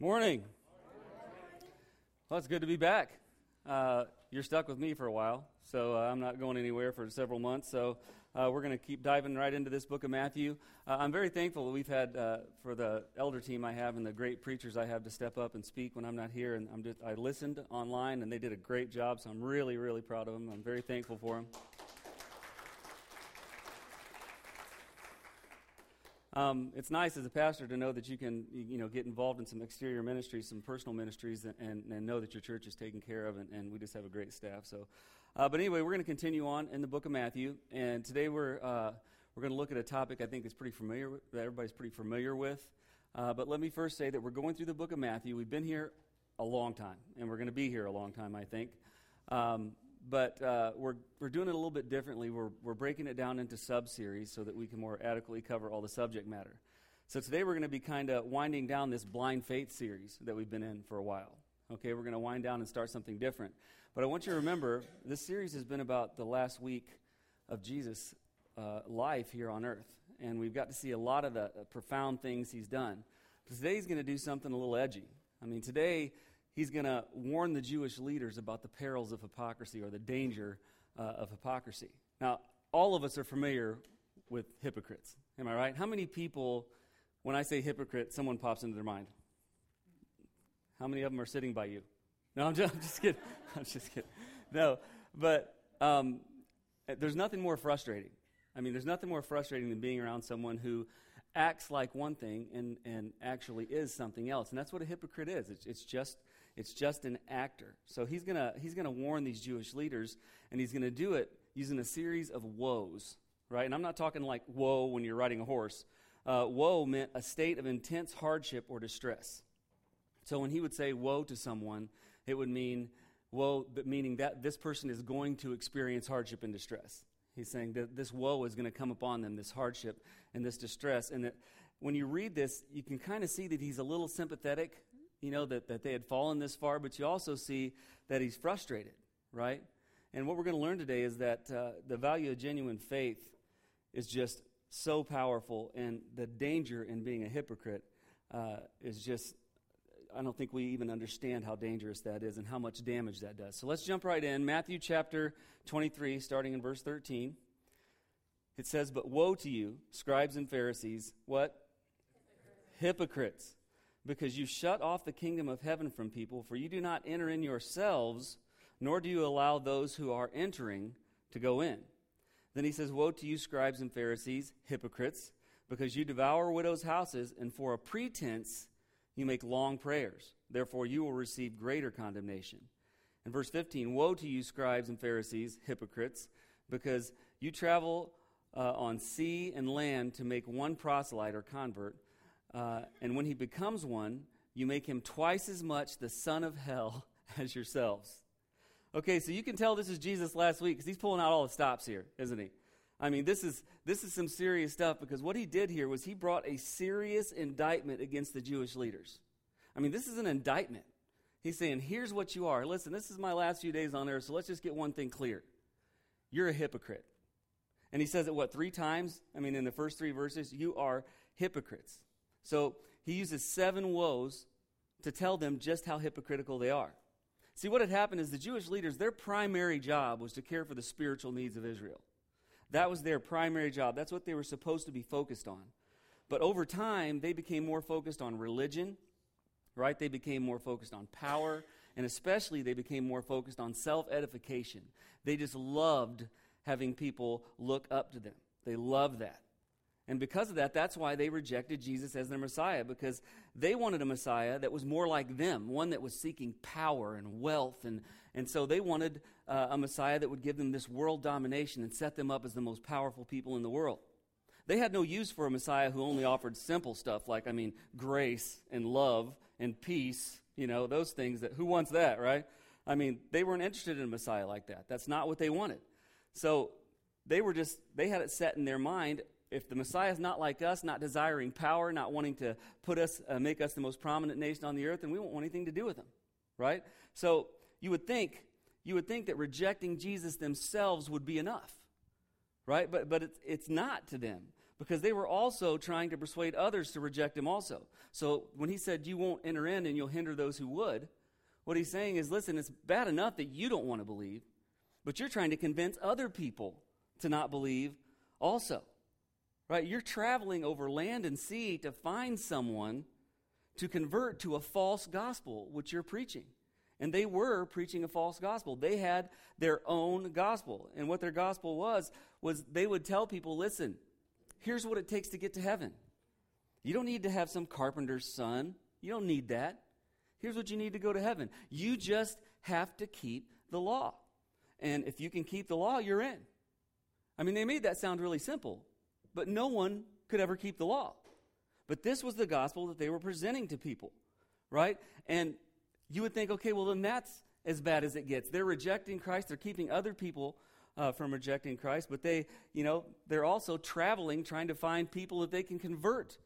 Morning. Well, it's good to be back. Uh, you're stuck with me for a while, so uh, I'm not going anywhere for several months. So uh, we're going to keep diving right into this book of Matthew. Uh, I'm very thankful that we've had uh, for the elder team I have and the great preachers I have to step up and speak when I'm not here. And I'm just, I listened online, and they did a great job. So I'm really, really proud of them. I'm very thankful for them. Um, it's nice as a pastor to know that you can, you know, get involved in some exterior ministries, some personal ministries, and, and, and know that your church is taken care of, and, and we just have a great staff. So, uh, but anyway, we're going to continue on in the book of Matthew, and today we're uh, we're going to look at a topic I think is pretty familiar, with, that everybody's pretty familiar with. Uh, but let me first say that we're going through the book of Matthew. We've been here a long time, and we're going to be here a long time, I think. Um, but uh, we're, we're doing it a little bit differently. We're, we're breaking it down into sub series so that we can more adequately cover all the subject matter. So today we're going to be kind of winding down this blind faith series that we've been in for a while. Okay, we're going to wind down and start something different. But I want you to remember this series has been about the last week of Jesus' uh, life here on earth. And we've got to see a lot of the uh, profound things he's done. Today he's going to do something a little edgy. I mean, today he's going to warn the Jewish leaders about the perils of hypocrisy or the danger uh, of hypocrisy. Now, all of us are familiar with hypocrites. Am I right? How many people, when I say hypocrite, someone pops into their mind? How many of them are sitting by you? No, I'm just, I'm just kidding. I'm just kidding. No, but um, there's nothing more frustrating. I mean, there's nothing more frustrating than being around someone who acts like one thing and, and actually is something else. And that's what a hypocrite is. It's, it's just it's just an actor. So he's going to he's going to warn these Jewish leaders, and he's going to do it using a series of woes, right? And I'm not talking like woe when you're riding a horse. Uh, woe meant a state of intense hardship or distress. So when he would say woe to someone, it would mean woe, meaning that this person is going to experience hardship and distress. He's saying that this woe is going to come upon them, this hardship and this distress. And that when you read this, you can kind of see that he's a little sympathetic you know, that, that they had fallen this far, but you also see that he's frustrated, right? And what we're going to learn today is that uh, the value of genuine faith is just so powerful, and the danger in being a hypocrite uh, is just, I don't think we even understand how dangerous that is and how much damage that does. So let's jump right in. Matthew chapter 23, starting in verse 13. It says, But woe to you, scribes and Pharisees, what? Hypocrites. Hypocrites because you shut off the kingdom of heaven from people, for you do not enter in yourselves, nor do you allow those who are entering to go in. Then he says, Woe to you, scribes and Pharisees, hypocrites, because you devour widows' houses, and for a pretense you make long prayers. Therefore you will receive greater condemnation. In verse 15, Woe to you, scribes and Pharisees, hypocrites, because you travel uh, on sea and land to make one proselyte or convert uh, and when he becomes one, you make him twice as much the son of hell as yourselves. Okay, so you can tell this is Jesus last week because he's pulling out all the stops here, isn't he? I mean, this is, this is some serious stuff because what he did here was he brought a serious indictment against the Jewish leaders. I mean, this is an indictment. He's saying, here's what you are. Listen, this is my last few days on earth, so let's just get one thing clear. You're a hypocrite. And he says it, what, three times? I mean, in the first three verses, you are hypocrites. So he uses seven woes to tell them just how hypocritical they are. See, what had happened is the Jewish leaders, their primary job was to care for the spiritual needs of Israel. That was their primary job. That's what they were supposed to be focused on. But over time, they became more focused on religion, right? They became more focused on power, and especially they became more focused on self edification. They just loved having people look up to them. They loved that. And because of that, that's why they rejected Jesus as their Messiah, because they wanted a Messiah that was more like them, one that was seeking power and wealth. And, and so they wanted uh, a Messiah that would give them this world domination and set them up as the most powerful people in the world. They had no use for a Messiah who only offered simple stuff like, I mean, grace and love and peace, you know, those things that, who wants that, right? I mean, they weren't interested in a Messiah like that. That's not what they wanted. So they were just, they had it set in their mind if the Messiah is not like us, not desiring power, not wanting to put us, uh, make us the most prominent nation on the earth, then we won't want anything to do with him, right? So you would think, you would think that rejecting Jesus themselves would be enough, right? But, but it's, it's not to them because they were also trying to persuade others to reject him also. So when he said, You won't enter in and you'll hinder those who would, what he's saying is, Listen, it's bad enough that you don't want to believe, but you're trying to convince other people to not believe also. Right? You're traveling over land and sea to find someone to convert to a false gospel, which you're preaching. And they were preaching a false gospel. They had their own gospel. And what their gospel was, was they would tell people listen, here's what it takes to get to heaven. You don't need to have some carpenter's son. You don't need that. Here's what you need to go to heaven. You just have to keep the law. And if you can keep the law, you're in. I mean, they made that sound really simple, but no one could ever keep the law. But this was the gospel that they were presenting to people, right? And you would think, okay, well, then that's as bad as it gets. They're rejecting Christ, they're keeping other people uh, from rejecting Christ, but they, you know, they're also traveling trying to find people that they can convert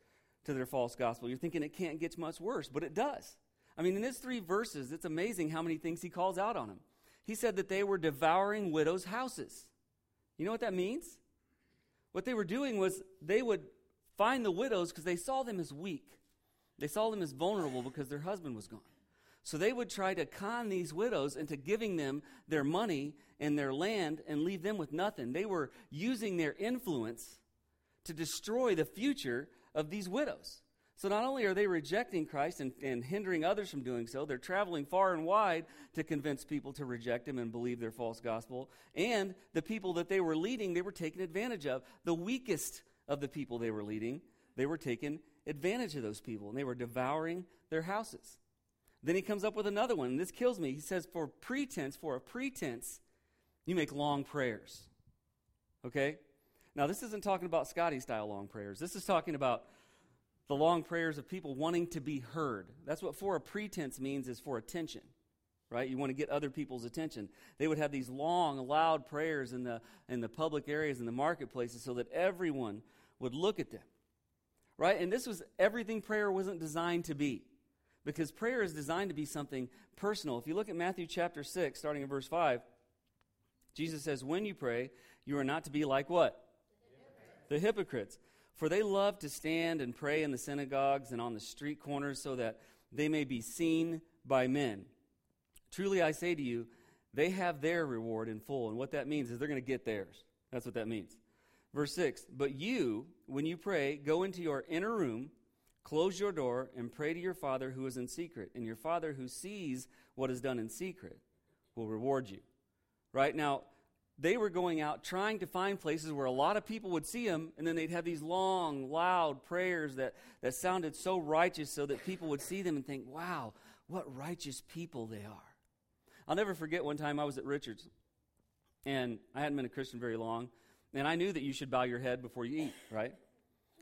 to their false gospel. You're thinking it can't get much worse, but it does. I mean, in his three verses, it's amazing how many things he calls out on them. He said that they were devouring widows' houses. You know what that means? What they were doing was they would find the widows because they saw them as weak. They saw them as vulnerable because their husband was gone. So they would try to con these widows into giving them their money and their land and leave them with nothing. They were using their influence to destroy the future of these widows. So not only are they rejecting Christ and, and hindering others from doing so, they're traveling far and wide to convince people to reject him and believe their false gospel. And the people that they were leading, they were taking advantage of. The weakest of the people they were leading, they were taking advantage of those people, and they were devouring their houses. Then he comes up with another one. And this kills me. He says, For pretense, for a pretense, you make long prayers. Okay? Now, this isn't talking about Scotty style long prayers. This is talking about the long prayers of people wanting to be heard. That's what for a pretense means is for attention, right? You want to get other people's attention. They would have these long, loud prayers in the, in the public areas, in the marketplaces, so that everyone would look at them, right? And this was everything prayer wasn't designed to be. Because prayer is designed to be something personal. If you look at Matthew chapter 6, starting in verse 5, Jesus says, When you pray, you are not to be like what? The hypocrites. The hypocrites. For they love to stand and pray in the synagogues and on the street corners so that they may be seen by men. Truly I say to you, they have their reward in full. And what that means is they're going to get theirs. That's what that means. Verse 6 But you, when you pray, go into your inner room, close your door, and pray to your Father who is in secret. And your Father who sees what is done in secret will reward you. Right? Now, they were going out trying to find places where a lot of people would see them, and then they'd have these long, loud prayers that, that sounded so righteous so that people would see them and think, wow, what righteous people they are. I'll never forget one time I was at Richard's, and I hadn't been a Christian very long, and I knew that you should bow your head before you eat, right?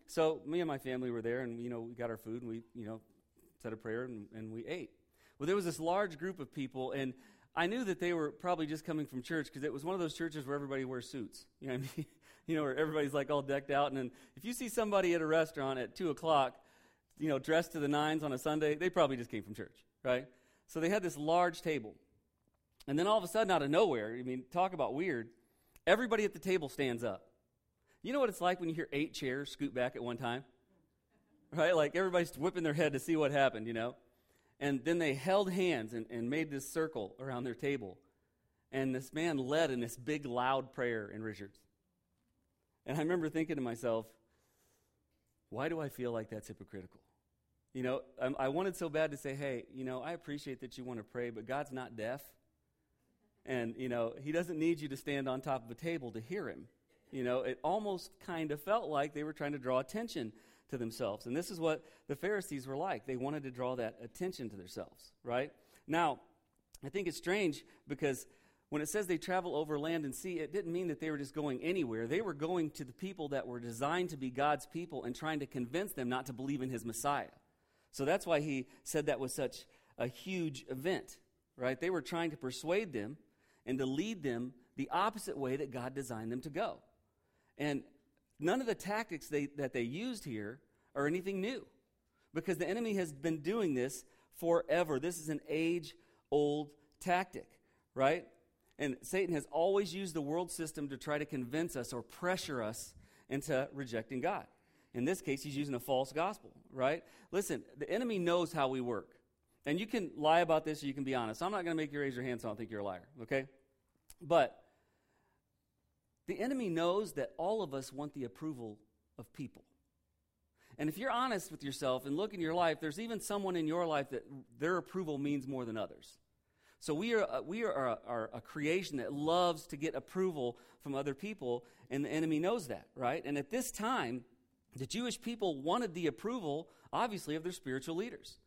So me and my family were there, and, you know, we got our food, and we, you know, said a prayer, and, and we ate. Well, there was this large group of people, and I knew that they were probably just coming from church because it was one of those churches where everybody wears suits. You know what I mean? you know, where everybody's like all decked out. And then if you see somebody at a restaurant at 2 o'clock, you know, dressed to the nines on a Sunday, they probably just came from church, right? So they had this large table. And then all of a sudden, out of nowhere, I mean, talk about weird, everybody at the table stands up. You know what it's like when you hear eight chairs scoot back at one time? Right? Like everybody's whipping their head to see what happened, you know? And then they held hands and, and made this circle around their table. And this man led in this big, loud prayer in Richards. And I remember thinking to myself, why do I feel like that's hypocritical? You know, I, I wanted so bad to say, hey, you know, I appreciate that you want to pray, but God's not deaf. And, you know, He doesn't need you to stand on top of a table to hear Him. You know, it almost kind of felt like they were trying to draw attention to themselves. And this is what the Pharisees were like. They wanted to draw that attention to themselves, right? Now, I think it's strange because when it says they travel over land and sea, it didn't mean that they were just going anywhere. They were going to the people that were designed to be God's people and trying to convince them not to believe in his Messiah. So that's why he said that was such a huge event, right? They were trying to persuade them and to lead them the opposite way that God designed them to go. And None of the tactics they, that they used here are anything new because the enemy has been doing this forever. This is an age old tactic, right? And Satan has always used the world system to try to convince us or pressure us into rejecting God. In this case, he's using a false gospel, right? Listen, the enemy knows how we work. And you can lie about this or you can be honest. I'm not going to make you raise your hand so I don't think you're a liar, okay? But the enemy knows that all of us want the approval of people. And if you're honest with yourself and look in your life, there's even someone in your life that their approval means more than others. So we are, a, we are are a creation that loves to get approval from other people, and the enemy knows that, right? And at this time, the Jewish people wanted the approval, obviously, of their spiritual leaders.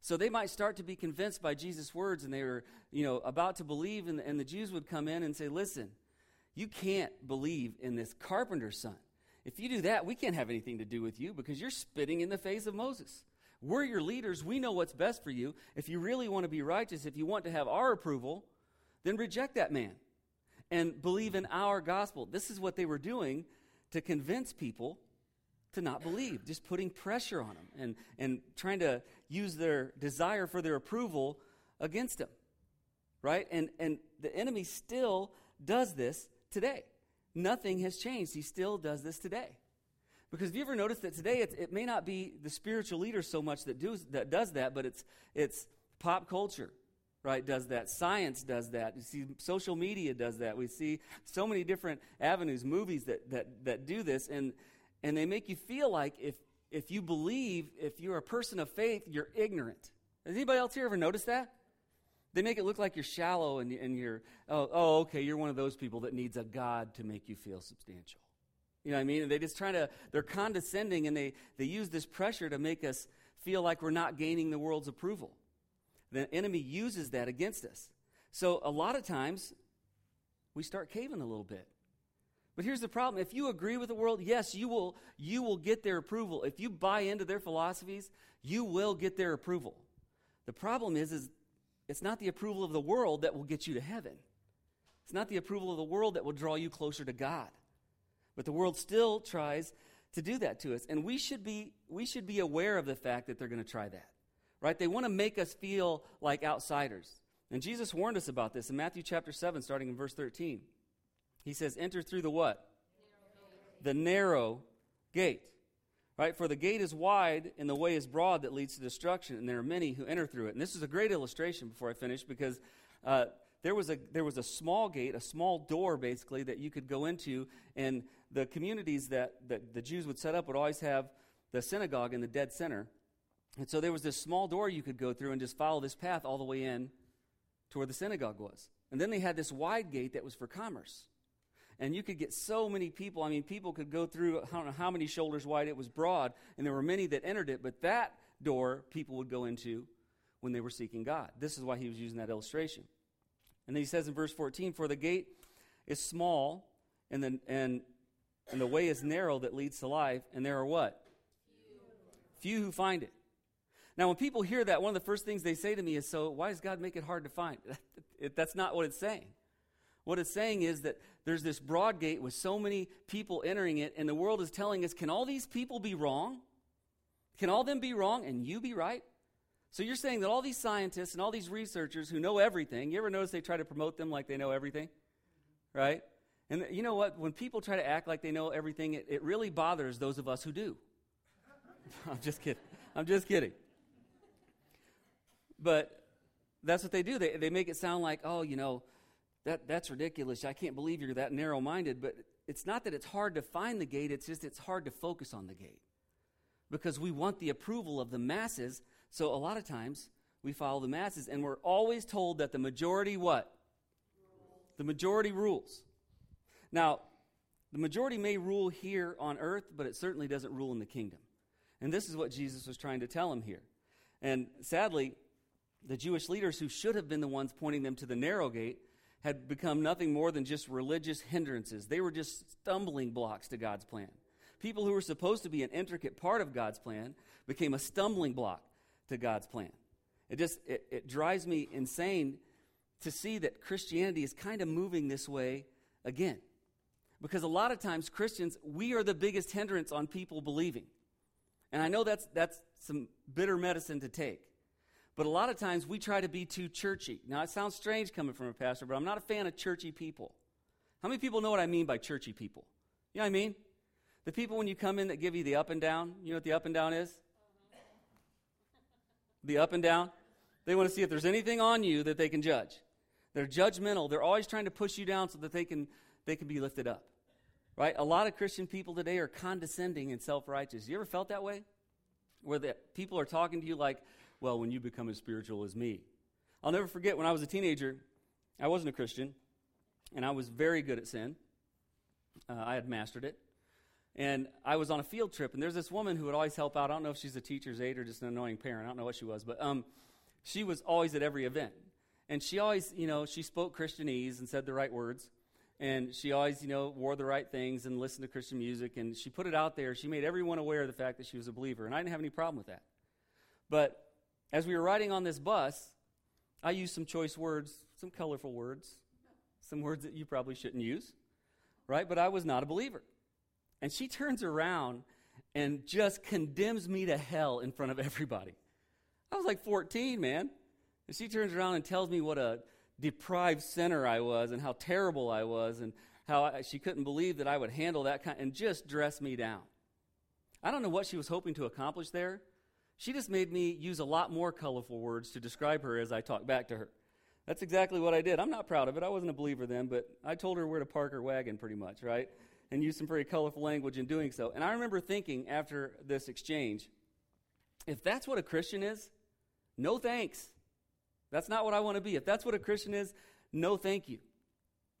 So they might start to be convinced by Jesus' words, and they were, you know, about to believe, and, and the Jews would come in and say, "Listen, you can't believe in this carpenter's son. If you do that, we can't have anything to do with you because you're spitting in the face of Moses. We're your leaders. We know what's best for you. If you really want to be righteous, if you want to have our approval, then reject that man and believe in our gospel." This is what they were doing to convince people to not believe, just putting pressure on them and, and trying to use their desire for their approval against them. Right? And, and the enemy still does this today. Nothing has changed. He still does this today. Because have you ever noticed that today it may not be the spiritual leader so much that, do, that does that, but it's, it's pop culture, right, does that. Science does that. You see social media does that. We see so many different avenues, movies that, that, that do this. And, and they make you feel like if, if you believe, if you're a person of faith, you're ignorant. Has anybody else here ever noticed that? They make it look like you're shallow and, and you're, oh, oh, okay, you're one of those people that needs a God to make you feel substantial. You know what I mean? And they just trying to, they're condescending and they, they use this pressure to make us feel like we're not gaining the world's approval. The enemy uses that against us. So a lot of times, we start caving a little bit. But here's the problem. If you agree with the world, yes, you will, you will get their approval. If you buy into their philosophies, you will get their approval. The problem is, is it's not the approval of the world that will get you to heaven. It's not the approval of the world that will draw you closer to God. But the world still tries to do that to us. And we should be, we should be aware of the fact that they're going to try that. Right? They want to make us feel like outsiders. And Jesus warned us about this in Matthew chapter 7, starting in verse 13. He says, enter through the what? Narrow the narrow gate. Right? For the gate is wide and the way is broad that leads to destruction, and there are many who enter through it. And this is a great illustration before I finish because uh, there, was a, there was a small gate, a small door basically, that you could go into, and the communities that, that the Jews would set up would always have the synagogue in the dead center. And so there was this small door you could go through and just follow this path all the way in to where the synagogue was. And then they had this wide gate that was for commerce and you could get so many people. I mean, people could go through, I don't know how many shoulders wide, it was broad, and there were many that entered it, but that door people would go into when they were seeking God. This is why he was using that illustration. And then he says in verse 14, For the gate is small, and the, and, and the way is narrow that leads to life, and there are what? Few, Few who find it. Now, when people hear that, one of the first things they say to me is, So, why does God make it hard to find? That's not what it's saying. What it's saying is that there's this broad gate with so many people entering it, and the world is telling us, can all these people be wrong? Can all them be wrong and you be right? So you're saying that all these scientists and all these researchers who know everything, you ever notice they try to promote them like they know everything? Right? And you know what? When people try to act like they know everything, it, it really bothers those of us who do. I'm just kidding. I'm just kidding. But that's what they do. They, they make it sound like, oh, you know, that, that's ridiculous. I can't believe you're that narrow minded. But it's not that it's hard to find the gate, it's just it's hard to focus on the gate. Because we want the approval of the masses. So a lot of times we follow the masses, and we're always told that the majority what? The majority rules. Now, the majority may rule here on earth, but it certainly doesn't rule in the kingdom. And this is what Jesus was trying to tell him here. And sadly, the Jewish leaders who should have been the ones pointing them to the narrow gate had become nothing more than just religious hindrances. They were just stumbling blocks to God's plan. People who were supposed to be an intricate part of God's plan became a stumbling block to God's plan. It just it, it drives me insane to see that Christianity is kind of moving this way again. Because a lot of times Christians, we are the biggest hindrance on people believing. And I know that's that's some bitter medicine to take. But a lot of times we try to be too churchy. Now, it sounds strange coming from a pastor, but I'm not a fan of churchy people. How many people know what I mean by churchy people? You know what I mean? The people when you come in that give you the up and down, you know what the up and down is? The up and down. They want to see if there's anything on you that they can judge. They're judgmental. They're always trying to push you down so that they can they can be lifted up. Right? A lot of Christian people today are condescending and self-righteous. You ever felt that way? Where the people are talking to you like, "Well, when you become as spiritual as me." I'll never forget when I was a teenager, I wasn't a Christian, and I was very good at sin. Uh, I had mastered it. And I was on a field trip, and there's this woman who would always help out. I don't know if she's a teacher's aide or just an annoying parent. I don't know what she was, but um, she was always at every event. And she always, you know, she spoke Christianese and said the right words. And she always, you know, wore the right things and listened to Christian music. And she put it out there. She made everyone aware of the fact that she was a believer. And I didn't have any problem with that. But as we were riding on this bus, I used some choice words, some colorful words, some words that you probably shouldn't use, right? But I was not a believer. And she turns around and just condemns me to hell in front of everybody. I was like 14, man. And she turns around and tells me what a deprived sinner I was and how terrible I was and how I, she couldn't believe that I would handle that kind and just dress me down. I don't know what she was hoping to accomplish there. She just made me use a lot more colorful words to describe her as I talked back to her. That's exactly what I did. I'm not proud of it. I wasn't a believer then, but I told her where to park her wagon pretty much, right? And used some very colorful language in doing so. And I remember thinking after this exchange, if that's what a Christian is, no thanks. That's not what I want to be. If that's what a Christian is, no thank you.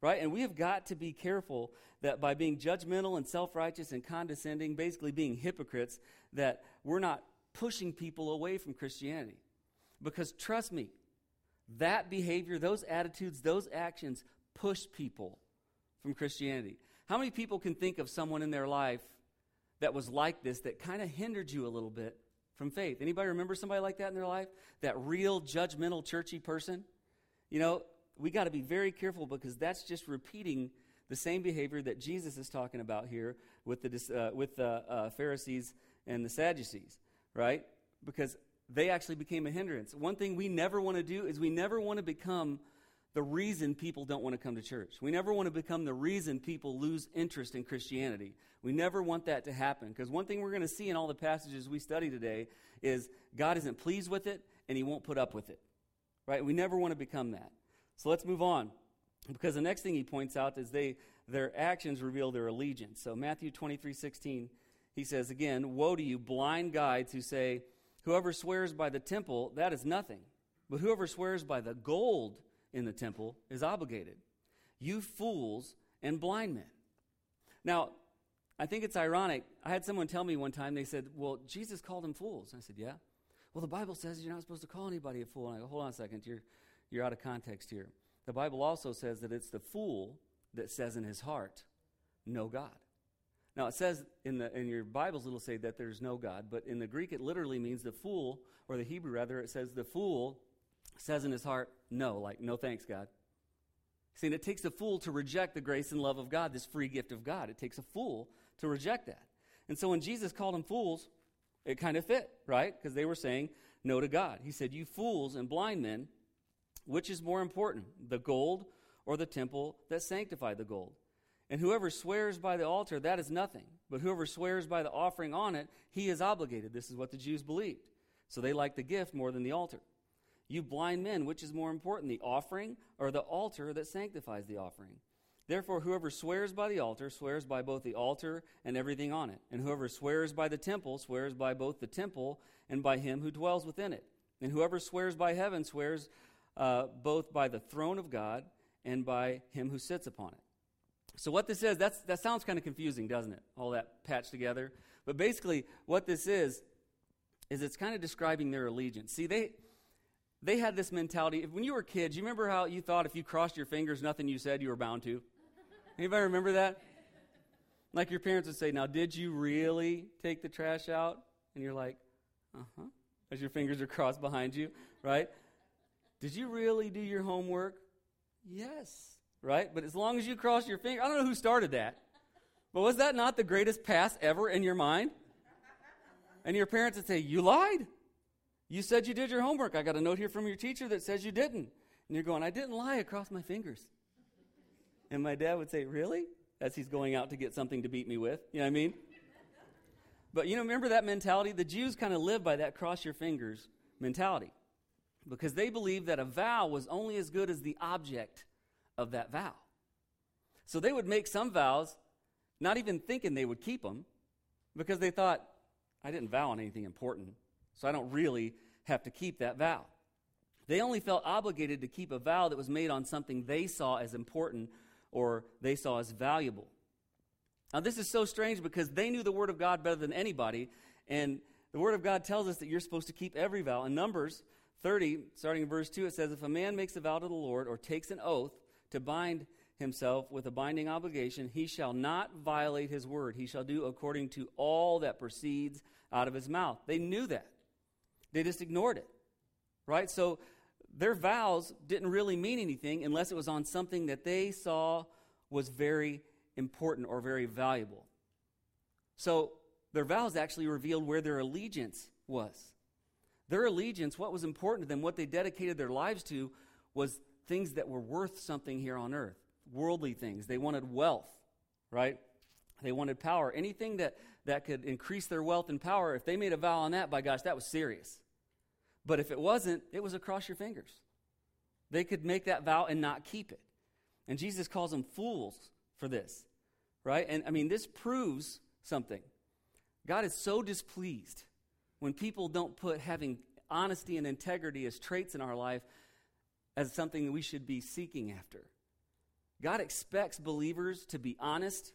Right? And we have got to be careful that by being judgmental and self righteous and condescending, basically being hypocrites, that we're not pushing people away from Christianity. Because trust me, that behavior, those attitudes, those actions push people from Christianity. How many people can think of someone in their life that was like this that kind of hindered you a little bit from faith? Anybody remember somebody like that in their life? That real judgmental churchy person? You know, we got to be very careful because that's just repeating the same behavior that Jesus is talking about here with the uh, with the uh, Pharisees and the Sadducees, right? Because they actually became a hindrance. One thing we never want to do is we never want to become the reason people don't want to come to church. We never want to become the reason people lose interest in Christianity. We never want that to happen because one thing we're going to see in all the passages we study today is God isn't pleased with it and he won't put up with it. Right? We never want to become that. So let's move on because the next thing he points out is they their actions reveal their allegiance. So Matthew 23:16 he says again, woe to you blind guides who say Whoever swears by the temple, that is nothing. But whoever swears by the gold in the temple is obligated. You fools and blind men. Now, I think it's ironic. I had someone tell me one time, they said, Well, Jesus called them fools. I said, Yeah. Well, the Bible says you're not supposed to call anybody a fool. And I go, Hold on a second, you're, you're out of context here. The Bible also says that it's the fool that says in his heart, No God. Now, it says in, the, in your Bibles, it'll say that there's no God, but in the Greek, it literally means the fool, or the Hebrew rather, it says the fool says in his heart, no, like, no thanks, God. See, and it takes a fool to reject the grace and love of God, this free gift of God. It takes a fool to reject that. And so when Jesus called them fools, it kind of fit, right? Because they were saying no to God. He said, You fools and blind men, which is more important, the gold or the temple that sanctified the gold? And whoever swears by the altar, that is nothing. But whoever swears by the offering on it, he is obligated. This is what the Jews believed. So they liked the gift more than the altar. You blind men, which is more important, the offering or the altar that sanctifies the offering? Therefore, whoever swears by the altar swears by both the altar and everything on it. And whoever swears by the temple swears by both the temple and by him who dwells within it. And whoever swears by heaven swears uh, both by the throne of God and by him who sits upon it. So, what this is, that's, that sounds kind of confusing, doesn't it? All that patched together. But basically, what this is, is it's kind of describing their allegiance. See, they, they had this mentality. When you were kids, you remember how you thought if you crossed your fingers, nothing you said, you were bound to? Anybody remember that? Like your parents would say, Now, did you really take the trash out? And you're like, Uh huh. As your fingers are crossed behind you, right? Did you really do your homework? Yes right? But as long as you cross your finger, I don't know who started that. But was that not the greatest pass ever in your mind? And your parents would say, You lied. You said you did your homework. I got a note here from your teacher that says you didn't. And you're going, I didn't lie across my fingers. And my dad would say, Really? As he's going out to get something to beat me with. You know what I mean? But you know, remember that mentality? The Jews kind of live by that cross your fingers mentality because they believed that a vow was only as good as the object of that vow. So they would make some vows, not even thinking they would keep them, because they thought, I didn't vow on anything important, so I don't really have to keep that vow. They only felt obligated to keep a vow that was made on something they saw as important or they saw as valuable. Now, this is so strange because they knew the Word of God better than anybody, and the Word of God tells us that you're supposed to keep every vow. In Numbers 30, starting in verse 2, it says, If a man makes a vow to the Lord or takes an oath to bind himself with a binding obligation, he shall not violate his word. He shall do according to all that proceeds out of his mouth. They knew that. They just ignored it. Right? So their vows didn't really mean anything unless it was on something that they saw was very important or very valuable. So their vows actually revealed where their allegiance was. Their allegiance, what was important to them, what they dedicated their lives to, was things that were worth something here on earth, worldly things. They wanted wealth, right? They wanted power. Anything that, that could increase their wealth and power, if they made a vow on that, by gosh, that was serious. But if it wasn't, it was across your fingers. They could make that vow and not keep it. And Jesus calls them fools for this, right? And I mean, this proves something. God is so displeased when people don't put having honesty and integrity as traits in our life as something that we should be seeking after. God expects believers to be honest,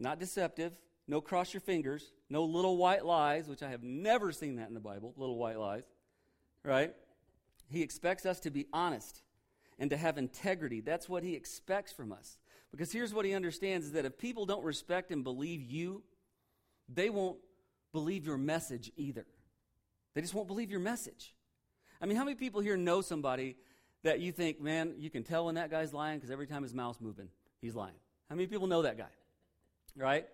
not deceptive, no cross your fingers, no little white lies, which I have never seen that in the Bible, little white lies right? He expects us to be honest and to have integrity. That's what he expects from us. Because here's what he understands is that if people don't respect and believe you, they won't believe your message either. They just won't believe your message. I mean, how many people here know somebody that you think, man, you can tell when that guy's lying because every time his mouth's moving, he's lying? How many people know that guy? Right?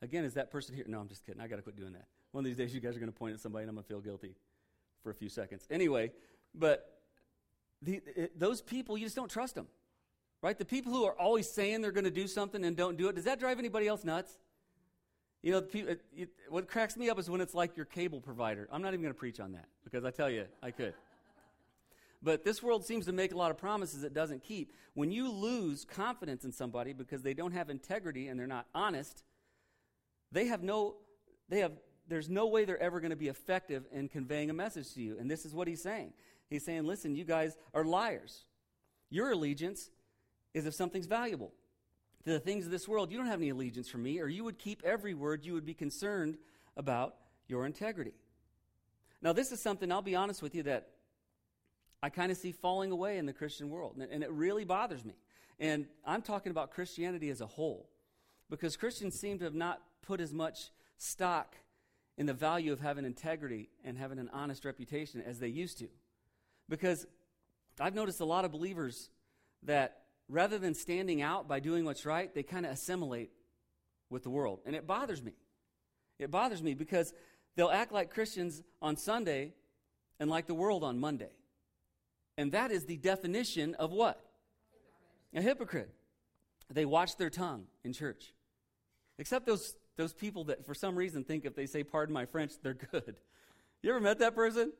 Again, is that person here? No, I'm just kidding. I got to quit doing that. One of these days, you guys are going to point at somebody and I'm going to feel guilty for a few seconds. Anyway, but the, it, those people, you just don't trust them, right? The people who are always saying they're going to do something and don't do it, does that drive anybody else nuts? You know, it, it, what cracks me up is when it's like your cable provider. I'm not even going to preach on that because I tell you, I could. But this world seems to make a lot of promises it doesn't keep. When you lose confidence in somebody because they don't have integrity and they're not honest, they have no, they have there's no way they're ever going to be effective in conveying a message to you. And this is what he's saying. He's saying, listen, you guys are liars. Your allegiance is if something's valuable. To the things of this world, you don't have any allegiance for me, or you would keep every word. You would be concerned about your integrity. Now, this is something, I'll be honest with you, that I kind of see falling away in the Christian world. And it really bothers me. And I'm talking about Christianity as a whole. Because Christians seem to have not put as much stock in the value of having integrity and having an honest reputation as they used to. Because I've noticed a lot of believers that rather than standing out by doing what's right, they kind of assimilate with the world. And it bothers me. It bothers me because they'll act like Christians on Sunday and like the world on Monday. And that is the definition of what? A hypocrite. They watch their tongue in church. Except those those people that for some reason think if they say, pardon my French, they're good. You ever met that person?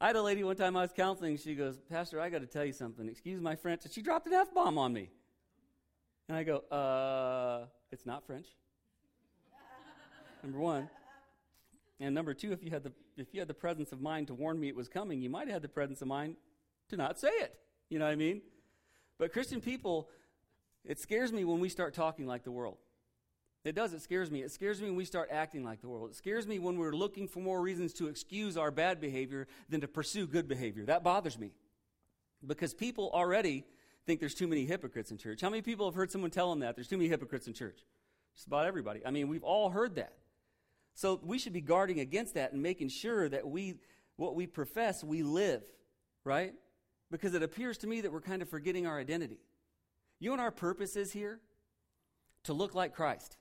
I had a lady one time I was counseling. She goes, Pastor, I got to tell you something. Excuse my French. And she dropped an F bomb on me. And I go, uh, it's not French. number one. And number two, if you, had the, if you had the presence of mind to warn me it was coming, you might have had the presence of mind to not say it. You know what I mean? But Christian people, it scares me when we start talking like the world. It does. It scares me. It scares me when we start acting like the world. It scares me when we're looking for more reasons to excuse our bad behavior than to pursue good behavior. That bothers me. Because people already think there's too many hypocrites in church. How many people have heard someone tell them that? There's too many hypocrites in church. Just about everybody. I mean, we've all heard that. So we should be guarding against that and making sure that we, what we profess, we live, right? Because it appears to me that we're kind of forgetting our identity. You what our purpose is here? To look like Christ.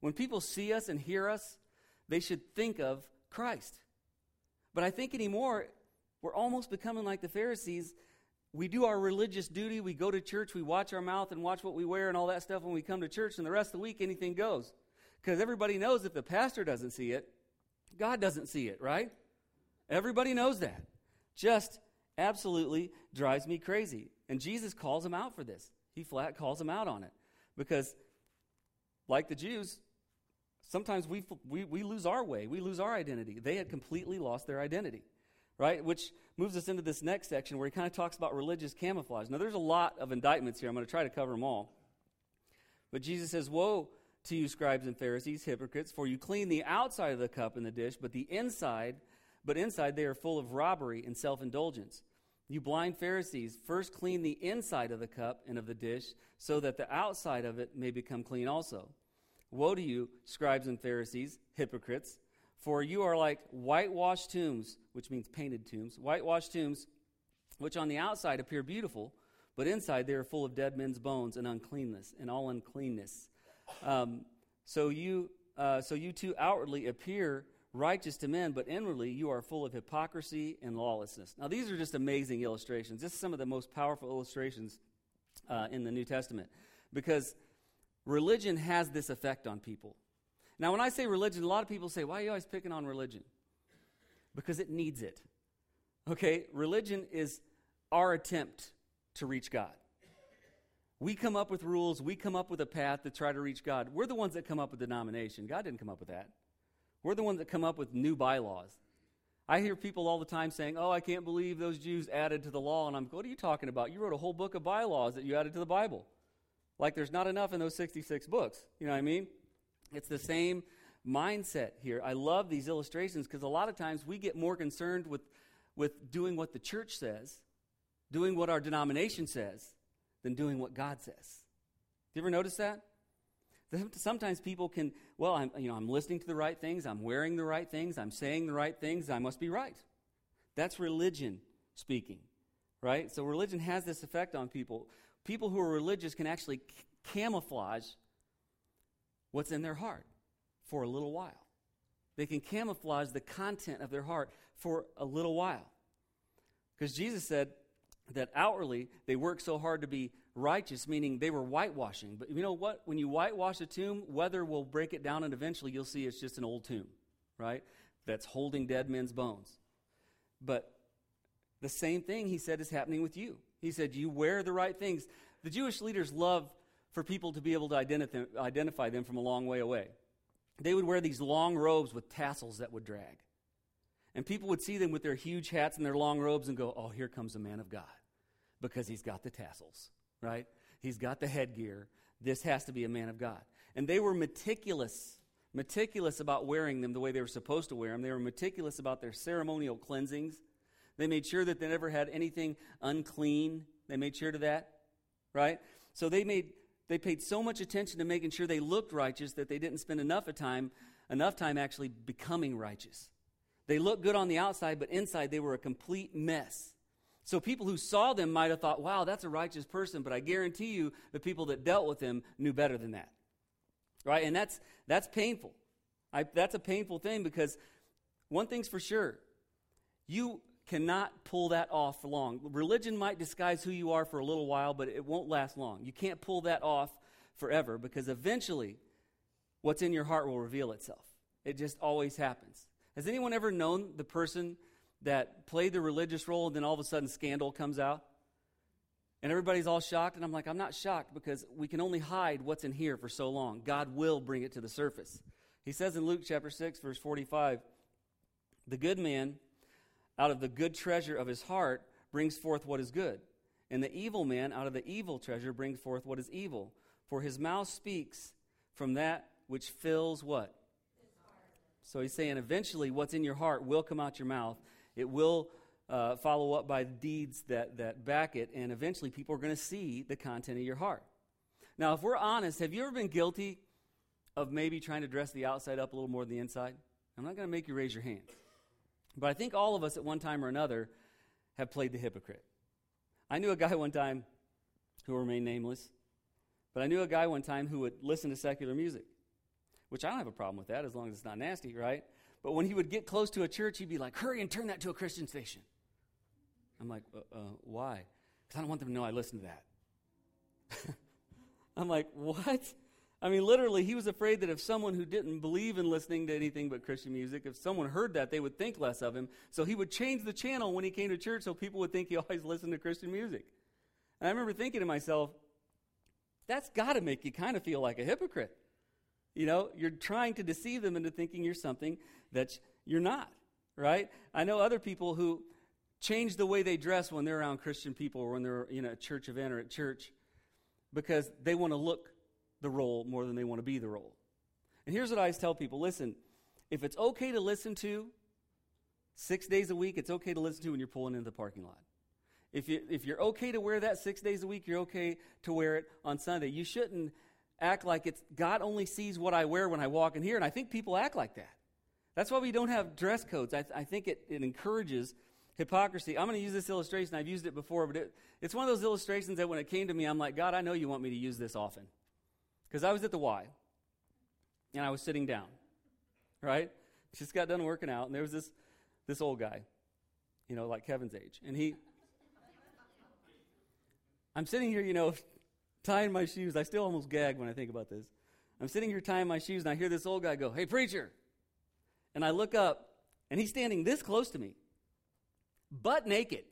When people see us and hear us, they should think of Christ. But I think anymore, we're almost becoming like the Pharisees. We do our religious duty, we go to church, we watch our mouth and watch what we wear and all that stuff when we come to church, and the rest of the week, anything goes. Because everybody knows if the pastor doesn't see it, God doesn't see it, right? Everybody knows that. Just absolutely drives me crazy. And Jesus calls him out for this. He flat calls him out on it. Because, like the Jews, sometimes we, we, we lose our way, we lose our identity. They had completely lost their identity, right? Which moves us into this next section where he kind of talks about religious camouflage. Now, there's a lot of indictments here. I'm going to try to cover them all. But Jesus says, Woe to you, scribes and Pharisees, hypocrites, for you clean the outside of the cup and the dish, but the inside, but inside they are full of robbery and self indulgence. You blind Pharisees, first clean the inside of the cup and of the dish, so that the outside of it may become clean also. Woe to you, scribes and Pharisees, hypocrites, for you are like whitewashed tombs, which means painted tombs, whitewashed tombs, which on the outside appear beautiful, but inside they are full of dead men's bones and uncleanness, and all uncleanness. Um, so you, uh, so you too outwardly appear righteous to men, but inwardly you are full of hypocrisy and lawlessness. Now, these are just amazing illustrations. This is some of the most powerful illustrations uh, in the New Testament because religion has this effect on people. Now, when I say religion, a lot of people say, Why are you always picking on religion? Because it needs it. Okay, religion is our attempt to reach God. We come up with rules, we come up with a path to try to reach God. We're the ones that come up with denomination. God didn't come up with that. We're the ones that come up with new bylaws. I hear people all the time saying, Oh, I can't believe those Jews added to the law. And I'm, What are you talking about? You wrote a whole book of bylaws that you added to the Bible. Like there's not enough in those 66 books. You know what I mean? It's the same mindset here. I love these illustrations because a lot of times we get more concerned with, with doing what the church says, doing what our denomination says, than doing what God says. Do you ever notice that? Sometimes people can, well, I'm, you know, I'm listening to the right things, I'm wearing the right things, I'm saying the right things, I must be right. That's religion speaking, right? So religion has this effect on people. People who are religious can actually c- camouflage what's in their heart for a little while. They can camouflage the content of their heart for a little while. Because Jesus said that outwardly they work so hard to be righteous, meaning they were whitewashing. But you know what? When you whitewash a tomb, weather will break it down, and eventually you'll see it's just an old tomb, right? That's holding dead men's bones. But the same thing he said is happening with you. He said, You wear the right things. The Jewish leaders love for people to be able to identify, identify them from a long way away. They would wear these long robes with tassels that would drag. And people would see them with their huge hats and their long robes and go, Oh, here comes a man of God because he's got the tassels right? He's got the headgear. This has to be a man of God. And they were meticulous, meticulous about wearing them the way they were supposed to wear them. They were meticulous about their ceremonial cleansings. They made sure that they never had anything unclean. They made sure to that, right? So they made they paid so much attention to making sure they looked righteous that they didn't spend enough of time enough time actually becoming righteous. They looked good on the outside, but inside they were a complete mess. So people who saw them might have thought, wow, that's a righteous person, but I guarantee you the people that dealt with him knew better than that. Right? And that's, that's painful. I, that's a painful thing because one thing's for sure you cannot pull that off for long. Religion might disguise who you are for a little while, but it won't last long. You can't pull that off forever because eventually what's in your heart will reveal itself. It just always happens. Has anyone ever known the person that played the religious role, and then all of a sudden scandal comes out. And everybody's all shocked, and I'm like, I'm not shocked because we can only hide what's in here for so long. God will bring it to the surface. He says in Luke chapter 6, verse 45, the good man, out of the good treasure of his heart, brings forth what is good. And the evil man, out of the evil treasure, brings forth what is evil. For his mouth speaks from that which fills what? So he's saying eventually what's in your heart will come out your mouth. It will uh, follow up by deeds that, that back it, and eventually people are going to see the content of your heart. Now, if we're honest, have you ever been guilty of maybe trying to dress the outside up a little more than the inside? I'm not going to make you raise your hand. But I think all of us at one time or another have played the hypocrite. I knew a guy one time who will remain nameless, but I knew a guy one time who would listen to secular music, which I don't have a problem with that as long as it's not nasty, right? But when he would get close to a church, he'd be like, hurry and turn that to a Christian station. I'm like, uh, uh, why? Because I don't want them to know I listen to that. I'm like, what? I mean, literally, he was afraid that if someone who didn't believe in listening to anything but Christian music, if someone heard that, they would think less of him. So he would change the channel when he came to church so people would think he always listened to Christian music. And I remember thinking to myself, that's got to make you kind of feel like a hypocrite. You know, you're trying to deceive them into thinking you're something that you're not, right? I know other people who change the way they dress when they're around Christian people or when they're in a church event or at church because they want to look the role more than they want to be the role. And here's what I always tell people listen, if it's okay to listen to six days a week, it's okay to listen to when you're pulling into the parking lot. If, you, if you're okay to wear that six days a week, you're okay to wear it on Sunday. You shouldn't act like it's God only sees what I wear when I walk in here. And I think people act like that. That's why we don't have dress codes. I, th- I think it, it encourages hypocrisy. I'm going to use this illustration. I've used it before, but it, it's one of those illustrations that when it came to me, I'm like, God, I know you want me to use this often. Because I was at the Y, and I was sitting down, right? Just got done working out, and there was this, this old guy, you know, like Kevin's age. And he, I'm sitting here, you know, tying my shoes. I still almost gag when I think about this. I'm sitting here tying my shoes, and I hear this old guy go, Hey, preacher. And I look up, and he's standing this close to me, butt naked.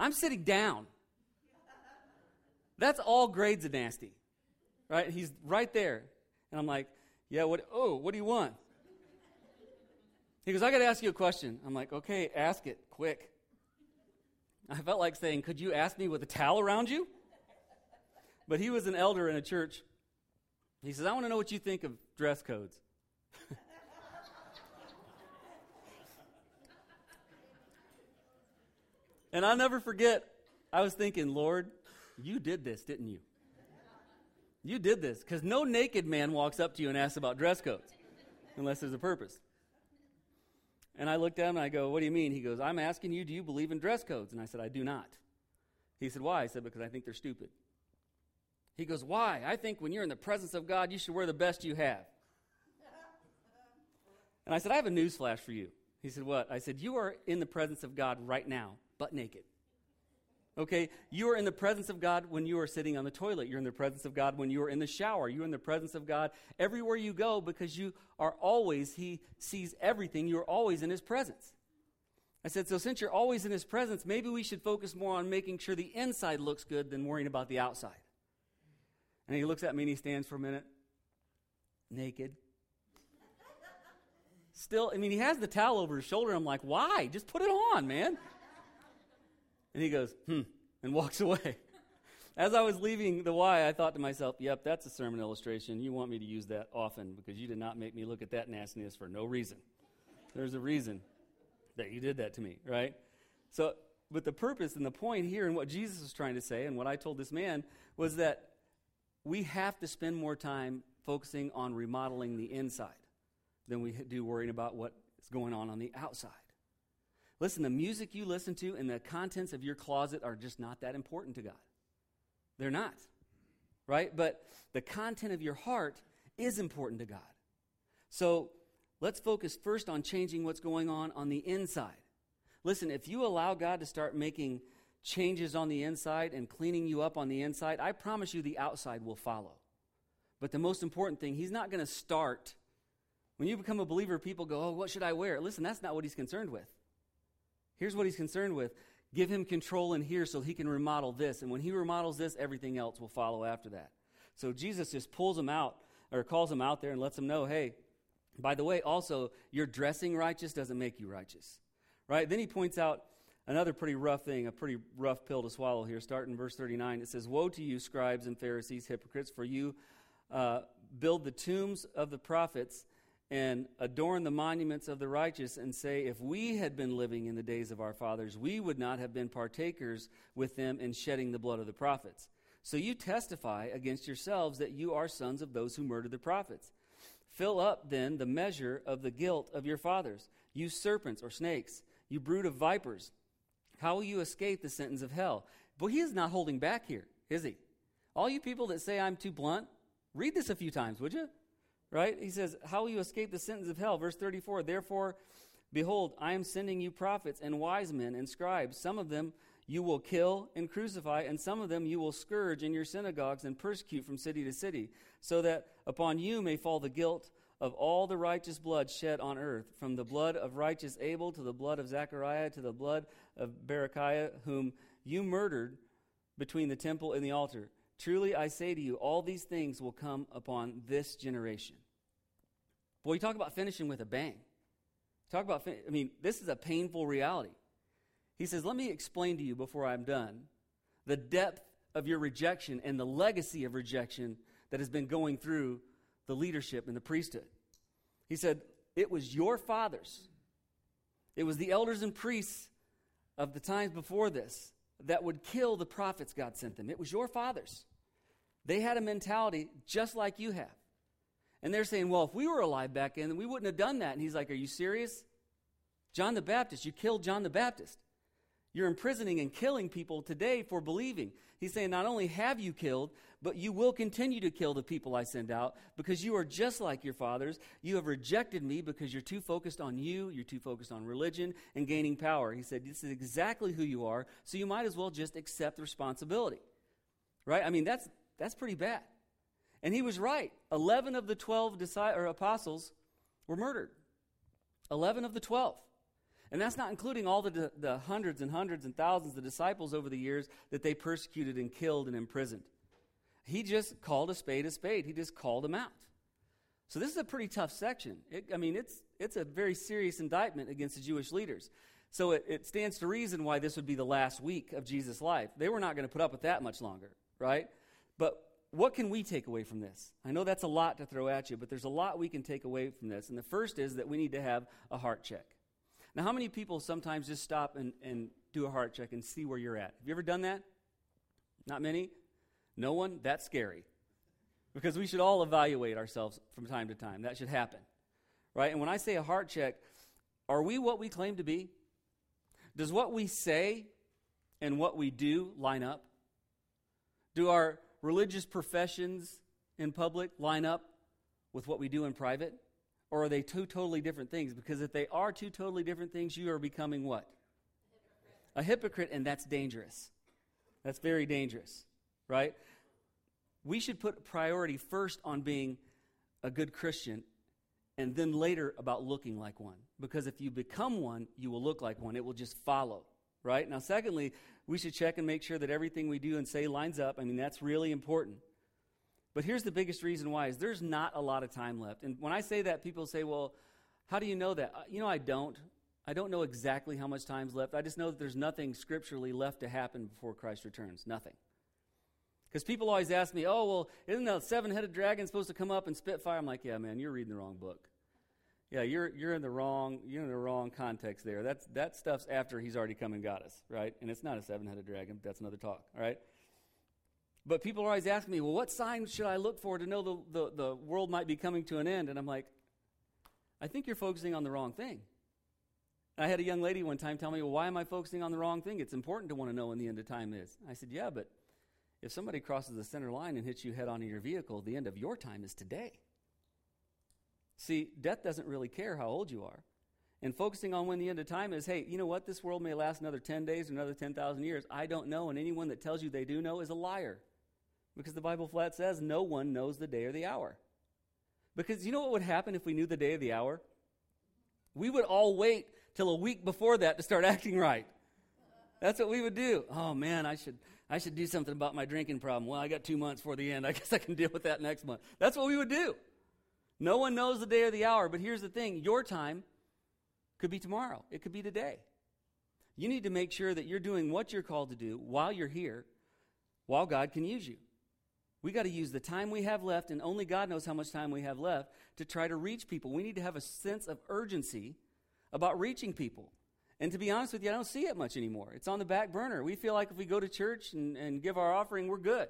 I'm sitting down. That's all grades of nasty right? He's right there. And I'm like, yeah, what, oh, what do you want? He goes, I got to ask you a question. I'm like, okay, ask it quick. I felt like saying, could you ask me with a towel around you? But he was an elder in a church. He says, I want to know what you think of dress codes. and I'll never forget, I was thinking, Lord, you did this, didn't you? You did this because no naked man walks up to you and asks about dress codes unless there's a purpose. And I looked at him and I go, What do you mean? He goes, I'm asking you, do you believe in dress codes? And I said, I do not. He said, Why? I said, Because I think they're stupid. He goes, Why? I think when you're in the presence of God, you should wear the best you have. And I said, I have a news flash for you. He said, What? I said, You are in the presence of God right now, butt naked. Okay, you are in the presence of God when you are sitting on the toilet. You're in the presence of God when you are in the shower. You're in the presence of God everywhere you go because you are always, He sees everything. You're always in His presence. I said, so since you're always in His presence, maybe we should focus more on making sure the inside looks good than worrying about the outside. And he looks at me and he stands for a minute, naked. Still, I mean, he has the towel over his shoulder. I'm like, why? Just put it on, man. And he goes, hmm, and walks away. As I was leaving the Y, I thought to myself, yep, that's a sermon illustration. You want me to use that often because you did not make me look at that nastiness for no reason. There's a reason that you did that to me, right? So, but the purpose and the point here and what Jesus was trying to say and what I told this man was that we have to spend more time focusing on remodeling the inside than we do worrying about what is going on on the outside. Listen, the music you listen to and the contents of your closet are just not that important to God. They're not, right? But the content of your heart is important to God. So let's focus first on changing what's going on on the inside. Listen, if you allow God to start making changes on the inside and cleaning you up on the inside, I promise you the outside will follow. But the most important thing, He's not going to start. When you become a believer, people go, Oh, what should I wear? Listen, that's not what He's concerned with. Here's what he's concerned with give him control in here so he can remodel this. And when he remodels this, everything else will follow after that. So Jesus just pulls him out or calls him out there and lets him know hey, by the way, also, your dressing righteous doesn't make you righteous. Right? Then he points out another pretty rough thing, a pretty rough pill to swallow here. Starting in verse 39, it says, Woe to you, scribes and Pharisees, hypocrites, for you uh, build the tombs of the prophets and adorn the monuments of the righteous and say, If we had been living in the days of our fathers, we would not have been partakers with them in shedding the blood of the prophets. So you testify against yourselves that you are sons of those who murdered the prophets. Fill up then the measure of the guilt of your fathers, you serpents or snakes, you brood of vipers. How will you escape the sentence of hell? But he is not holding back here, is he? All you people that say I'm too blunt, read this a few times, would you? Right? He says, How will you escape the sentence of hell? Verse 34 Therefore, behold, I am sending you prophets and wise men and scribes. Some of them you will kill and crucify, and some of them you will scourge in your synagogues and persecute from city to city, so that upon you may fall the guilt of all the righteous blood shed on earth, from the blood of righteous Abel to the blood of Zechariah to the blood of Berechiah, whom you murdered between the temple and the altar. Truly I say to you, all these things will come upon this generation. Boy, you talk about finishing with a bang. Talk about, fin- I mean, this is a painful reality. He says, Let me explain to you before I'm done the depth of your rejection and the legacy of rejection that has been going through the leadership and the priesthood. He said, It was your fathers, it was the elders and priests of the times before this that would kill the prophets God sent them. It was your fathers. They had a mentality just like you have. And they're saying, well, if we were alive back then, we wouldn't have done that. And he's like, are you serious? John the Baptist, you killed John the Baptist. You're imprisoning and killing people today for believing. He's saying, not only have you killed, but you will continue to kill the people I send out because you are just like your fathers. You have rejected me because you're too focused on you, you're too focused on religion and gaining power. He said, This is exactly who you are, so you might as well just accept responsibility. Right? I mean, that's, that's pretty bad. And he was right. 11 of the 12 or apostles were murdered. 11 of the 12. And that's not including all the, the hundreds and hundreds and thousands of disciples over the years that they persecuted and killed and imprisoned. He just called a spade a spade. He just called them out. So this is a pretty tough section. It, I mean, it's, it's a very serious indictment against the Jewish leaders. So it, it stands to reason why this would be the last week of Jesus' life. They were not going to put up with that much longer, right? But what can we take away from this? I know that's a lot to throw at you, but there's a lot we can take away from this. And the first is that we need to have a heart check. Now, how many people sometimes just stop and, and do a heart check and see where you're at? Have you ever done that? Not many? No one? That's scary. Because we should all evaluate ourselves from time to time. That should happen. Right? And when I say a heart check, are we what we claim to be? Does what we say and what we do line up? Do our religious professions in public line up with what we do in private? Or are they two totally different things? Because if they are two totally different things, you are becoming what? A hypocrite, and that's dangerous. That's very dangerous, right? We should put priority first on being a good Christian and then later about looking like one. Because if you become one, you will look like one. It will just follow, right? Now, secondly, we should check and make sure that everything we do and say lines up. I mean, that's really important. But here's the biggest reason why is there's not a lot of time left. And when I say that, people say, well, how do you know that? Uh, you know, I don't. I don't know exactly how much time's left. I just know that there's nothing scripturally left to happen before Christ returns. Nothing. Because people always ask me, oh, well, isn't the seven headed dragon supposed to come up and spit fire? I'm like, yeah, man, you're reading the wrong book. Yeah, you're, you're in the wrong you're in the wrong context there. That's that stuff's after he's already come and got us, right? And it's not a seven headed dragon. That's another talk, all right? But people always asking me, well, what signs should I look for to know the, the, the world might be coming to an end? And I'm like, I think you're focusing on the wrong thing. I had a young lady one time tell me, well, why am I focusing on the wrong thing? It's important to want to know when the end of time is. I said, yeah, but if somebody crosses the center line and hits you head on in your vehicle, the end of your time is today. See, death doesn't really care how old you are. And focusing on when the end of time is, hey, you know what? This world may last another 10 days or another 10,000 years. I don't know. And anyone that tells you they do know is a liar. Because the Bible flat says no one knows the day or the hour. Because you know what would happen if we knew the day or the hour? We would all wait till a week before that to start acting right. That's what we would do. Oh man, I should I should do something about my drinking problem. Well, I got 2 months for the end. I guess I can deal with that next month. That's what we would do. No one knows the day or the hour, but here's the thing, your time could be tomorrow. It could be today. You need to make sure that you're doing what you're called to do while you're here, while God can use you. We got to use the time we have left, and only God knows how much time we have left, to try to reach people. We need to have a sense of urgency about reaching people. And to be honest with you, I don't see it much anymore. It's on the back burner. We feel like if we go to church and, and give our offering, we're good.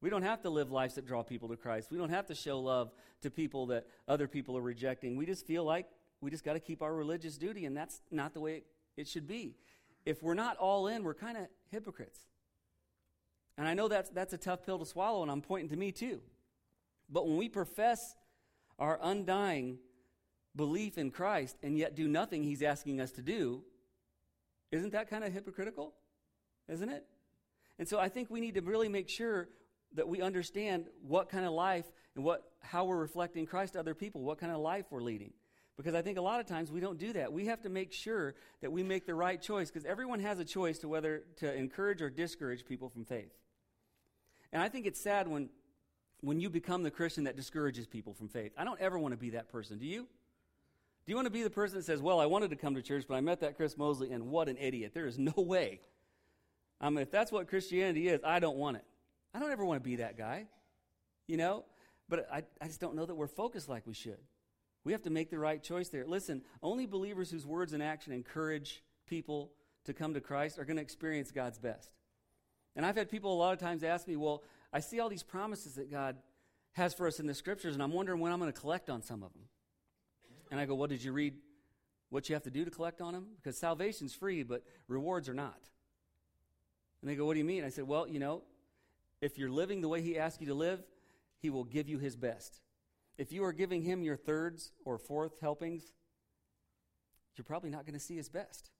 We don't have to live lives that draw people to Christ. We don't have to show love to people that other people are rejecting. We just feel like we just got to keep our religious duty, and that's not the way it, it should be. If we're not all in, we're kind of hypocrites. And I know that's, that's a tough pill to swallow, and I'm pointing to me too. But when we profess our undying belief in Christ and yet do nothing he's asking us to do, isn't that kind of hypocritical? isn't it? And so I think we need to really make sure that we understand what kind of life and what how we're reflecting Christ to other people, what kind of life we're leading. Because I think a lot of times we don't do that. We have to make sure that we make the right choice because everyone has a choice to whether to encourage or discourage people from faith. And I think it's sad when when you become the Christian that discourages people from faith. I don't ever want to be that person. Do you? Do you want to be the person that says, Well, I wanted to come to church, but I met that Chris Mosley, and what an idiot. There is no way. I mean, if that's what Christianity is, I don't want it. I don't ever want to be that guy, you know? But I, I just don't know that we're focused like we should. We have to make the right choice there. Listen, only believers whose words and action encourage people to come to Christ are going to experience God's best. And I've had people a lot of times ask me, Well, I see all these promises that God has for us in the scriptures, and I'm wondering when I'm going to collect on some of them. And I go, Well, did you read what you have to do to collect on them? Because salvation's free, but rewards are not. And they go, What do you mean? I said, Well, you know, if you're living the way He asked you to live, He will give you His best. If you are giving Him your thirds or fourth helpings, you're probably not going to see His best.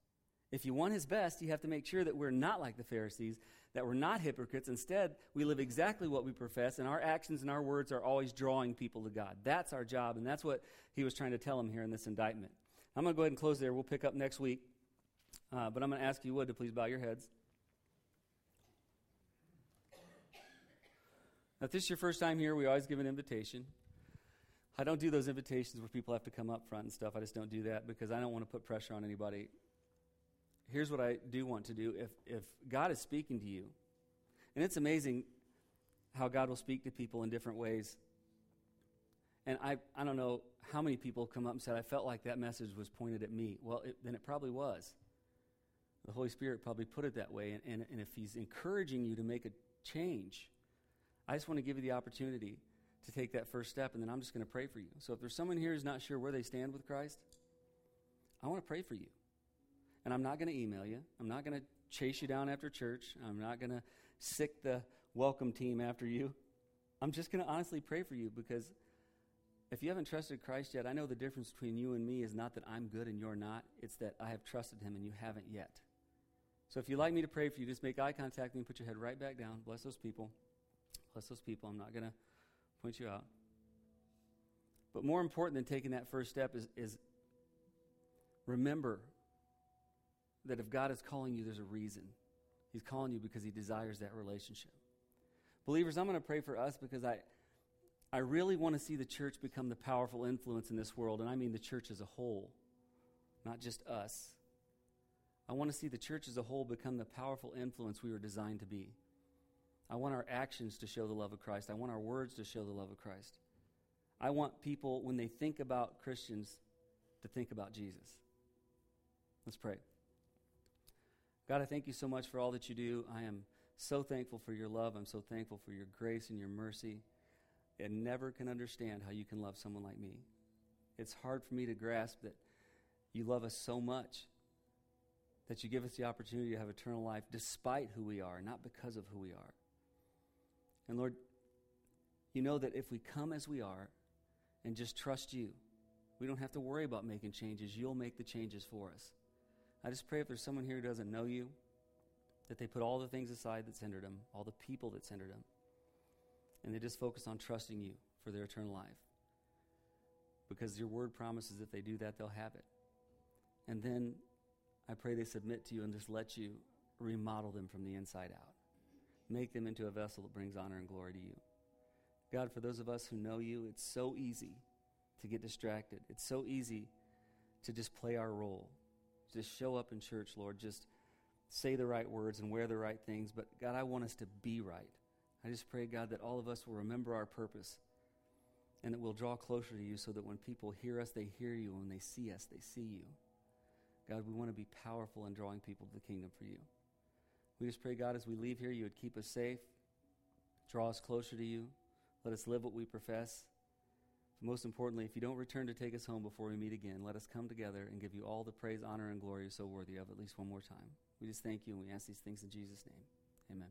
If you want His best, you have to make sure that we're not like the Pharisees, that we're not hypocrites. Instead, we live exactly what we profess, and our actions and our words are always drawing people to God. That's our job, and that's what He was trying to tell them here in this indictment. I'm going to go ahead and close there. We'll pick up next week. Uh, but I'm going to ask you, would, to please bow your heads. Now, if this is your first time here, we always give an invitation. I don't do those invitations where people have to come up front and stuff. I just don't do that because I don't want to put pressure on anybody. Here's what I do want to do. If, if God is speaking to you, and it's amazing how God will speak to people in different ways. And I, I don't know how many people come up and said, I felt like that message was pointed at me. Well, it, then it probably was. The Holy Spirit probably put it that way. And, and, and if He's encouraging you to make a change, I just want to give you the opportunity to take that first step, and then I'm just going to pray for you. So if there's someone here who's not sure where they stand with Christ, I want to pray for you. And I'm not going to email you. I'm not going to chase you down after church. I'm not going to sic the welcome team after you. I'm just going to honestly pray for you because if you haven't trusted Christ yet, I know the difference between you and me is not that I'm good and you're not. It's that I have trusted him and you haven't yet. So if you'd like me to pray for you, just make eye contact with me and put your head right back down. Bless those people. Bless those people. I'm not going to point you out. But more important than taking that first step is, is remember that if God is calling you, there's a reason. He's calling you because He desires that relationship. Believers, I'm going to pray for us because I, I really want to see the church become the powerful influence in this world, and I mean the church as a whole, not just us. I want to see the church as a whole become the powerful influence we were designed to be. I want our actions to show the love of Christ. I want our words to show the love of Christ. I want people, when they think about Christians, to think about Jesus. Let's pray. God, I thank you so much for all that you do. I am so thankful for your love. I'm so thankful for your grace and your mercy. And never can understand how you can love someone like me. It's hard for me to grasp that you love us so much that you give us the opportunity to have eternal life despite who we are, not because of who we are. And Lord, you know that if we come as we are and just trust you, we don't have to worry about making changes. You'll make the changes for us. I just pray if there's someone here who doesn't know you, that they put all the things aside that's hindered them, all the people that's hindered them, and they just focus on trusting you for their eternal life. Because your word promises if they do that, they'll have it. And then I pray they submit to you and just let you remodel them from the inside out. Make them into a vessel that brings honor and glory to you. God, for those of us who know you, it's so easy to get distracted. It's so easy to just play our role. Just show up in church, Lord. Just say the right words and wear the right things. But God, I want us to be right. I just pray, God, that all of us will remember our purpose and that we'll draw closer to you so that when people hear us, they hear you. When they see us, they see you. God, we want to be powerful in drawing people to the kingdom for you. We just pray, God, as we leave here, you would keep us safe, draw us closer to you, let us live what we profess. Most importantly, if you don't return to take us home before we meet again, let us come together and give you all the praise, honor, and glory you're so worthy of at least one more time. We just thank you and we ask these things in Jesus' name. Amen.